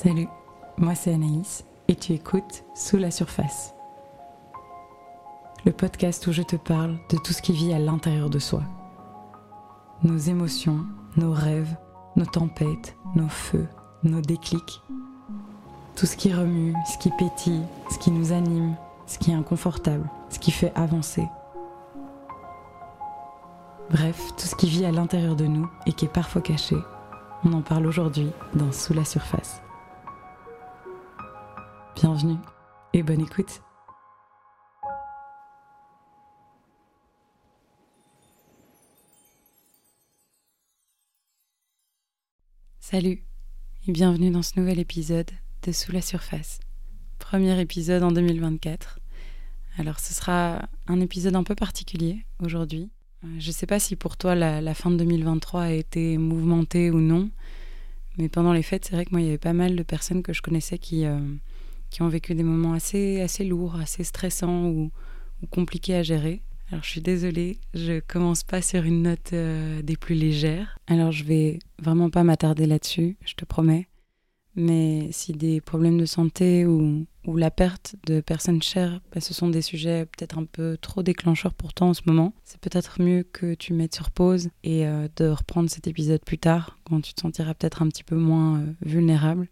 Salut, moi c'est Anaïs et tu écoutes Sous la surface. Le podcast où je te parle de tout ce qui vit à l'intérieur de soi. Nos émotions, nos rêves, nos tempêtes, nos feux, nos déclics. Tout ce qui remue, ce qui pétille, ce qui nous anime, ce qui est inconfortable, ce qui fait avancer. Bref, tout ce qui vit à l'intérieur de nous et qui est parfois caché. On en parle aujourd'hui dans Sous la surface. Bienvenue et bonne écoute. Salut et bienvenue dans ce nouvel épisode de Sous la surface. Premier épisode en 2024. Alors ce sera un épisode un peu particulier aujourd'hui. Euh, je ne sais pas si pour toi la, fin de 2023 a été mouvementée ou non, mais pendant les fêtes, c'est vrai que moi, il y avait pas mal de personnes que je connaissais qui, euh, qui ont vécu des moments assez, assez lourds, assez stressants ou, compliqués à gérer. Alors je suis désolée, je commence pas sur une note euh, des plus légères. Alors je vais vraiment pas m'attarder là-dessus, je te promets. Mais si des problèmes de santé ou, ou la perte de personnes chères, bah, ce sont des sujets peut-être un peu trop déclencheurs pour toi en ce moment, c'est peut-être mieux que tu mettes sur pause et euh, de reprendre cet épisode plus tard, quand tu te sentiras peut-être un petit peu moins euh, vulnérable.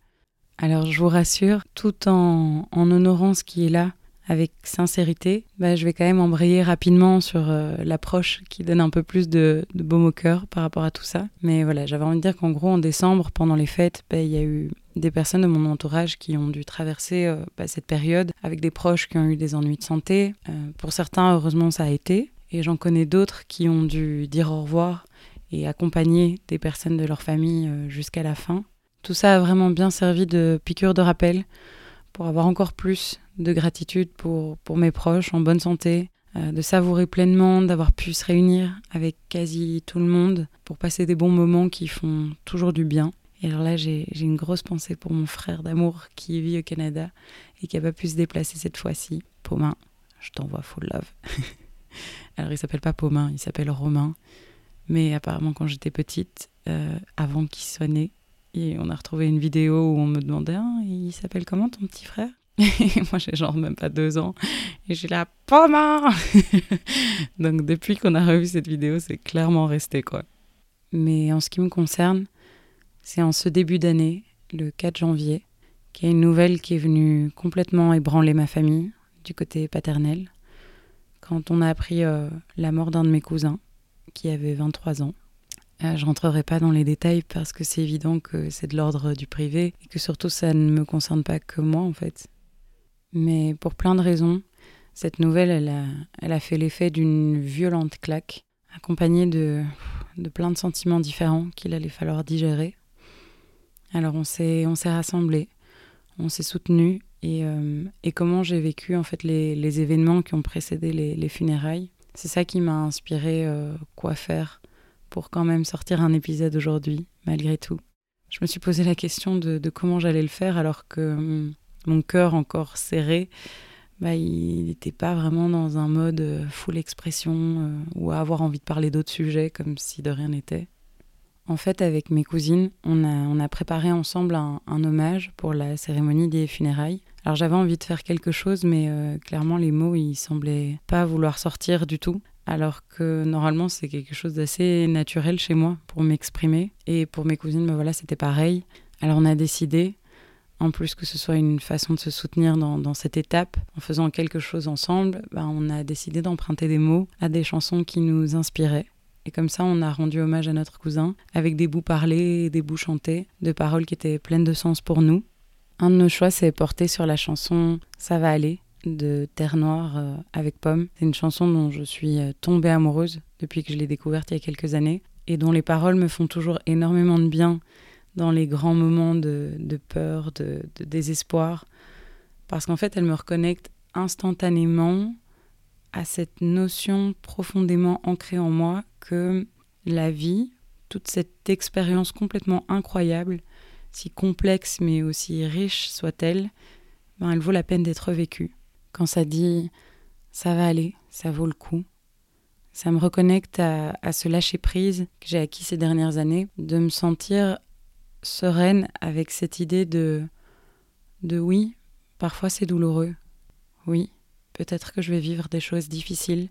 Alors je vous rassure, tout en, en honorant ce qui est là, avec sincérité, bah, je vais quand même embrayer rapidement sur euh, l'approche qui donne un peu plus de, de baume au cœur par rapport à tout ça. Mais voilà, j'avais envie de dire qu'en gros, en décembre, pendant les fêtes, bah, il y a eu des personnes de mon entourage qui ont dû traverser euh, bah, cette période avec des proches qui ont eu des ennuis de santé. Euh, pour certains, heureusement, ça a été. Et j'en connais d'autres qui ont dû dire au revoir et accompagner des personnes de leur famille jusqu'à la fin. Tout ça a vraiment bien servi de piqûre de rappel pour avoir encore plus de gratitude pour, pour mes proches en bonne santé, euh, de savourer pleinement, d'avoir pu se réunir avec quasi tout le monde pour passer des bons moments qui font toujours du bien. Et alors là, j'ai une grosse pensée pour mon frère d'amour qui vit au Canada et qui n'a pas pu se déplacer cette fois-ci. Pomain, je t'envoie full love. alors il s'appelle pas Pomain, il s'appelle Romain. Mais apparemment, quand j'étais petite, euh, avant qu'il soit né, et on a retrouvé une vidéo où on me demandait ah, il s'appelle comment ton petit frère? Et moi, j'ai genre même pas deux ans. Et j'ai la pomme Donc, depuis qu'on a revu cette vidéo, c'est clairement resté, quoi. Mais en ce qui me concerne, c'est en ce début d'année, le 4 janvier, qu'il y a une nouvelle qui est venue complètement ébranler ma famille, du côté paternel, quand on a appris euh, la mort d'un de mes cousins, qui avait 23 ans. Euh, je rentrerai pas dans les détails parce que c'est évident que c'est de l'ordre du privé et que surtout ça ne me concerne pas que moi en fait. Mais pour plein de raisons, cette nouvelle, elle a, elle a fait l'effet d'une violente claque, accompagnée de, de plein de sentiments différents qu'il allait falloir digérer. Alors on s'est, on s'est rassemblés, on s'est soutenus, et, euh, et comment j'ai vécu en fait les, les, événements qui ont précédé les, les funérailles. C'est ça qui m'a inspiré euh, quoi faire pour quand même sortir un épisode aujourd'hui, malgré tout. Je me suis posé la question de, comment j'allais le faire alors que hum, mon cœur encore serré, bah, il n'était pas vraiment dans un mode euh, full expression euh, ou à avoir envie de parler d'autres sujets comme si de rien n'était. En fait, avec mes cousines, on a, on a préparé ensemble un, hommage pour la cérémonie des funérailles. Alors j'avais envie de faire quelque chose, mais euh, clairement les mots, ils semblaient pas vouloir sortir du tout. Alors que normalement c'est quelque chose d'assez naturel chez moi pour m'exprimer. Et pour mes cousines, bah voilà, c'était pareil. Alors on a décidé en plus que ce soit une façon de se soutenir dans, cette étape, en faisant quelque chose ensemble, ben, on a décidé d'emprunter des mots à des chansons qui nous inspiraient. Et comme ça, on a rendu hommage à notre cousin, avec des bouts parlés et des bouts chantés, de paroles qui étaient pleines de sens pour nous. Un de nos choix s'est porté sur la chanson Ça va aller de Terre Noire euh, avec Pomme. C'est une chanson dont je suis euh, tombée amoureuse depuis que je l'ai découverte il y a quelques années et dont les paroles me font toujours énormément de bien dans les grands moments de, peur, de, désespoir, parce qu'en fait, elle me reconnecte instantanément à cette notion profondément ancrée en moi que la vie, toute cette expérience complètement incroyable, si complexe mais aussi riche soit-elle, ben elle vaut la peine d'être vécue. Quand ça dit ça va aller, ça vaut le coup, ça me reconnecte à, à ce lâcher prise que j'ai acquis ces dernières années, de me sentir sereine avec cette idée de De oui, parfois c'est douloureux. Oui, peut-être que je vais vivre des choses difficiles,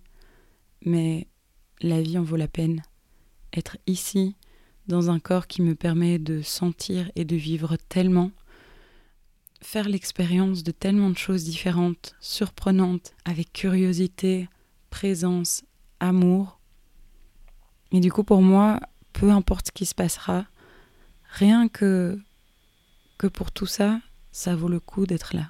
mais la vie en vaut la peine. Être ici, dans un corps qui me permet de sentir et de vivre tellement, faire l'expérience de tellement de choses différentes, surprenantes, avec curiosité, présence, amour. Et du coup, pour moi, peu importe ce qui se passera, rien que, que pour tout ça, ça vaut le coup d'être là.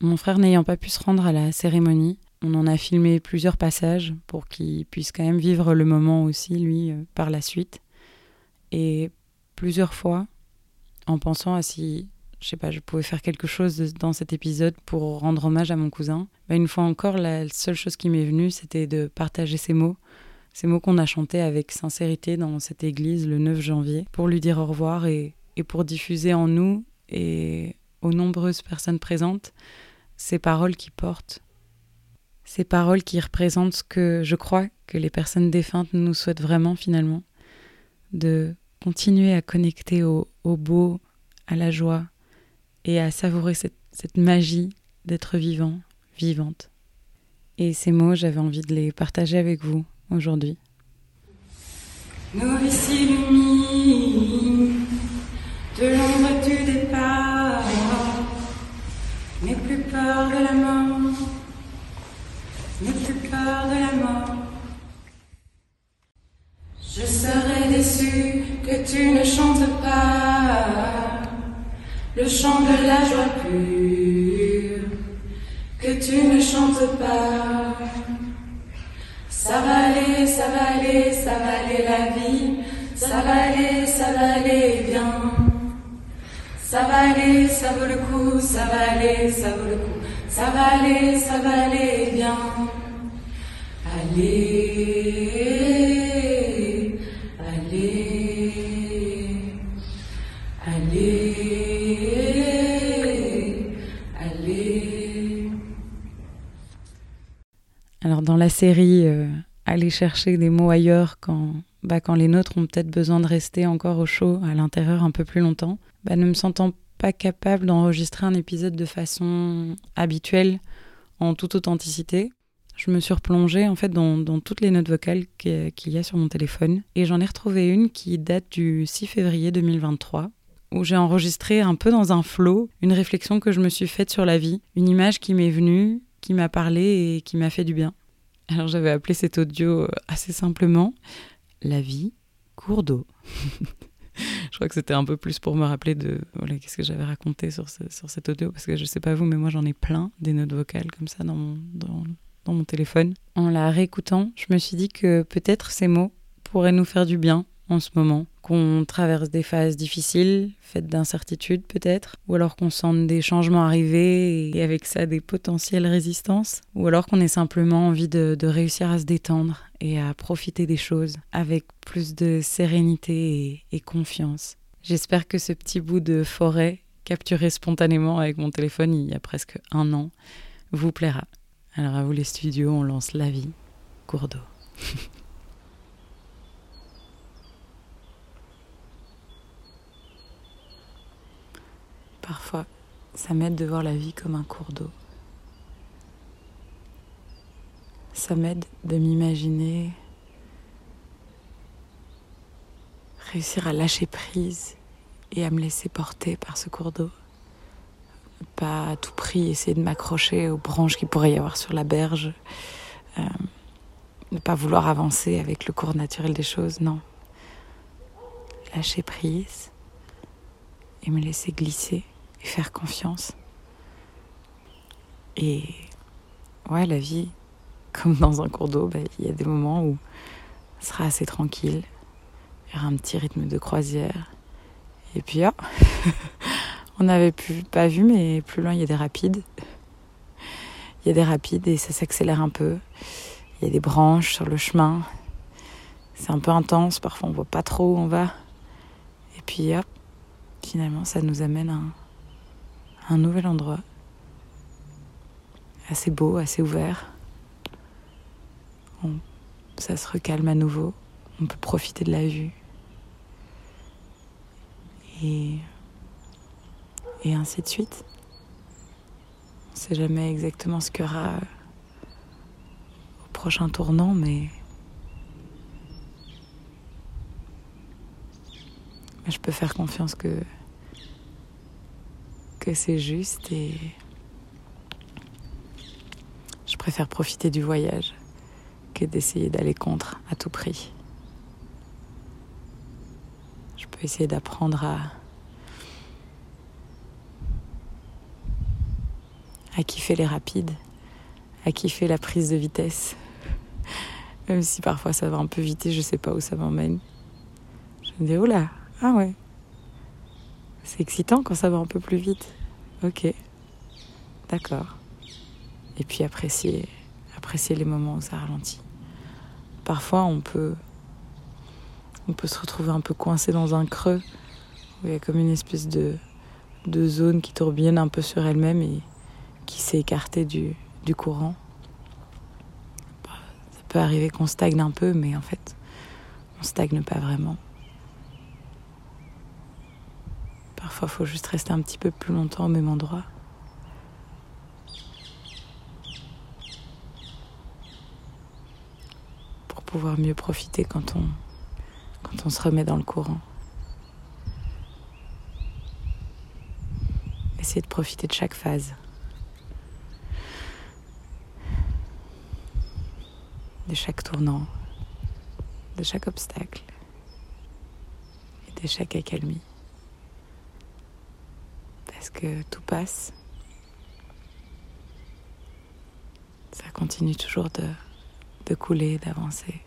Mon frère n'ayant pas pu se rendre à la cérémonie, on en a filmé plusieurs passages pour qu'il puisse quand même vivre le moment aussi, lui, euh, par la suite. Et plusieurs fois, en pensant à si, je sais pas, je pouvais faire quelque chose dans cet épisode pour rendre hommage à mon cousin, bah, une fois encore, la seule chose qui m'est venue, c'était de partager ces mots, ces mots qu'on a chantés avec sincérité dans cette église le 9 janvier, pour lui dire au revoir et pour diffuser en nous et aux nombreuses personnes présentes ces paroles qui portent. Ces paroles qui représentent ce que je crois que les personnes défuntes nous souhaitent vraiment finalement, de continuer à connecter au, beau, à la joie et à savourer cette, cette magie d'être vivant, vivante. Et ces mots, j'avais envie de les partager avec vous aujourd'hui. Nous ici de l'ombre du départ, n'aie plus peur de la mort n'aie plus peur de la mort. Je serais déçu que tu ne chantes pas le chant de la joie pure, que tu ne chantes pas. Ça va aller, ça va aller, ça va aller la vie, ça va aller, ça va aller bien. Ça va aller, ça vaut le coup, ça va aller, ça vaut le coup. Ça va aller, ça va aller bien. Allez, dans la série euh, Aller chercher des mots ailleurs quand, bah, quand les nôtres ont peut-être besoin de rester encore au chaud à l'intérieur un peu plus longtemps, bah, ne me sentant pas capable d'enregistrer un épisode de façon habituelle, en toute authenticité. Je me suis replongée en fait dans, toutes les notes vocales qu'il y a sur mon téléphone et j'en ai retrouvé une qui date du 6 février 2023 où j'ai enregistré un peu dans un flot une réflexion que je me suis faite sur la vie, une image qui m'est venue, qui m'a parlé et qui m'a fait du bien. Alors j'avais appelé cet audio euh, assez simplement La vie, cours d'eau. je crois que c'était un peu plus pour me rappeler de voilà, qu'est-ce que j'avais raconté sur, sur cet audio, parce que je sais pas vous, mais moi j'en ai plein des notes vocales comme ça dans mon, dans, dans mon téléphone. En la réécoutant, je me suis dit que peut-être ces mots pourraient nous faire du bien en ce moment, qu'on traverse des phases difficiles, faites d'incertitudes peut-être, ou alors qu'on sente des changements arriver et avec ça des potentielles résistances, ou alors qu'on ait simplement envie de, réussir à se détendre et à profiter des choses avec plus de sérénité et, et confiance. J'espère que ce petit bout de forêt capturé spontanément avec mon téléphone il y a presque un an vous plaira. Alors à vous les studios, on lance la vie, cours d'eau. Parfois, ça m'aide de voir la vie comme un cours d'eau. Ça m'aide de m'imaginer réussir à lâcher prise et à me laisser porter par ce cours d'eau. Pas à tout prix essayer de m'accrocher aux branches qu'il pourrait y avoir sur la berge. Euh, ne pas vouloir avancer avec le cours naturel des choses, non. Lâcher prise et me laisser glisser faire confiance. Et ouais, la vie, comme dans un cours d'eau, bah, il y a des moments où ce sera assez tranquille, il y aura un petit rythme de croisière. Et puis, ah, on n'avait pas vu, mais plus loin, il y a des rapides. Il y a des rapides et ça s'accélère un peu. Il y a des branches sur le chemin. C'est un peu intense, parfois on voit pas trop où on va. Et puis hop, finalement ça nous amène à un nouvel endroit, assez beau, assez ouvert. ça se recalme à nouveau, on peut profiter de la vue. Et, et ainsi de suite. On ne sait jamais exactement ce qu'il y aura au prochain tournant, mais je peux faire confiance que que c'est juste et je préfère profiter du voyage que d'essayer d'aller contre à tout prix. Je peux essayer d'apprendre à à kiffer les rapides, à kiffer la prise de vitesse. Même si parfois ça va un peu vite et je sais pas où ça m'emmène. Je me dis, oh là, ah ouais. C'est excitant quand ça va un peu plus vite. Ok, d'accord. Et puis apprécier, apprécier les moments où ça ralentit. Parfois on peut, on peut se retrouver un peu coincé dans un creux où il y a comme une espèce de, zone qui tourbillonne un peu sur elle-même et qui s'est écartée du, du courant. Ça peut arriver qu'on stagne un peu, mais en fait, on stagne pas vraiment. Parfois, faut juste rester un petit peu plus longtemps au même endroit. Pour pouvoir mieux profiter quand on, quand on se remet dans le courant. Essayer de profiter de chaque phase. De chaque tournant, de chaque obstacle et de chaque accalmie que tout passe. Ça continue toujours de, couler, d'avancer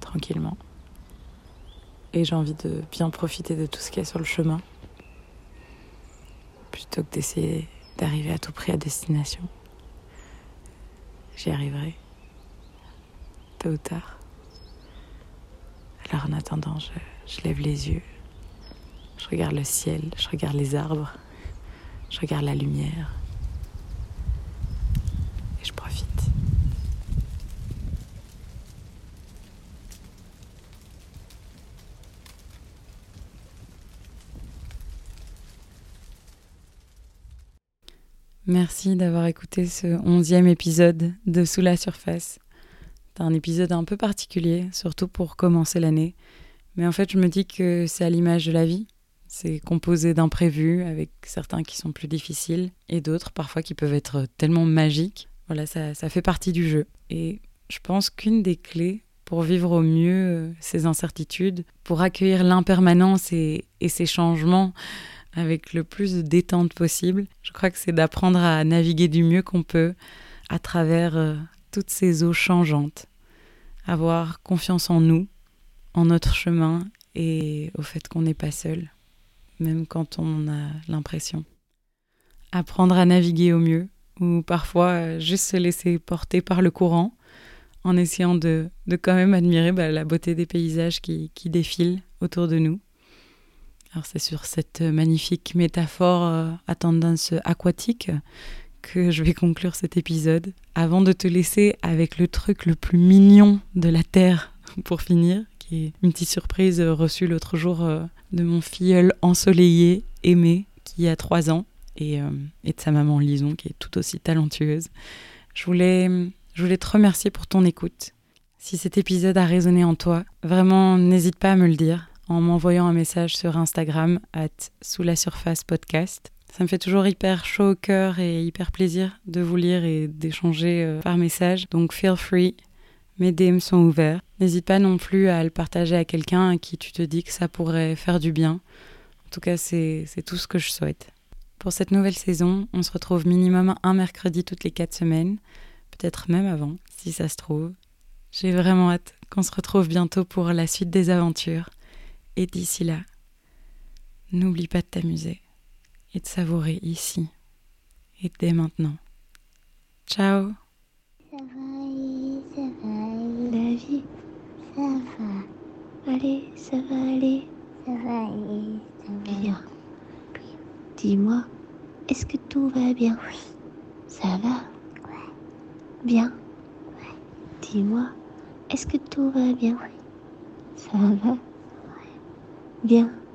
tranquillement. Et j'ai envie de bien profiter de tout ce qu'il y a sur le chemin, plutôt que d'essayer d'arriver à tout prix à destination. J'y arriverai, tôt ou tard. Alors en attendant, je lève les yeux je regarde le ciel, je regarde les arbres, je regarde la lumière. Et je profite. Merci d'avoir écouté ce onzième épisode de Sous la surface. C'est un épisode un peu particulier, surtout pour commencer l'année. Mais en fait, je me dis que c'est à l'image de la vie. C'est composé d'imprévus, avec certains qui sont plus difficiles et d'autres parfois qui peuvent être tellement magiques. Voilà, ça, fait partie du jeu. Et je pense qu'une des clés pour vivre au mieux euh, ces incertitudes, pour accueillir l'impermanence et, ces changements avec le plus de détente possible, je crois que c'est d'apprendre à naviguer du mieux qu'on peut à travers euh, toutes ces eaux changeantes. Avoir confiance en nous, en notre chemin et au fait qu'on n'est pas seul même quand on a l'impression. Apprendre à naviguer au mieux, ou parfois euh, juste se laisser porter par le courant, en essayant de, de quand même admirer bah, la beauté des paysages qui, qui, défilent autour de nous. Alors c'est sur cette magnifique métaphore euh, à tendance aquatique que je vais conclure cet épisode, avant de te laisser avec le truc le plus mignon de la Terre pour finir, qui une petite surprise reçue l'autre jour euh, de mon filleul ensoleillé, aimé, qui a trois ans, et, euh, et, de sa maman Lison, qui est tout aussi talentueuse. Je voulais, je voulais te remercier pour ton écoute. Si cet épisode a résonné en toi, vraiment n'hésite pas à me le dire en m'envoyant un message sur Instagram at sous la surface podcast. Ça me fait toujours hyper chaud au cœur et hyper plaisir de vous lire et d'échanger euh, par message. Donc feel free, mes DM sont ouverts. N'hésite pas non plus à le partager à quelqu'un à qui tu te dis que ça pourrait faire du bien. En tout cas, c'est tout ce que je souhaite. Pour cette nouvelle saison, on se retrouve minimum un mercredi toutes les quatre semaines, peut-être même avant, si ça se trouve. J'ai vraiment hâte qu'on se retrouve bientôt pour la suite des aventures. Et d'ici là, n'oublie pas de t'amuser et de savourer ici et dès maintenant. Ciao va. Allez, ça va aller. Ça va aller. Ça va bien. Dis-moi, est-ce que tout va bien? Oui. Ça va? Ouais. Bien Ouais. Dis-moi, est-ce que tout va bien? Oui. Ça va? Ouais. Bien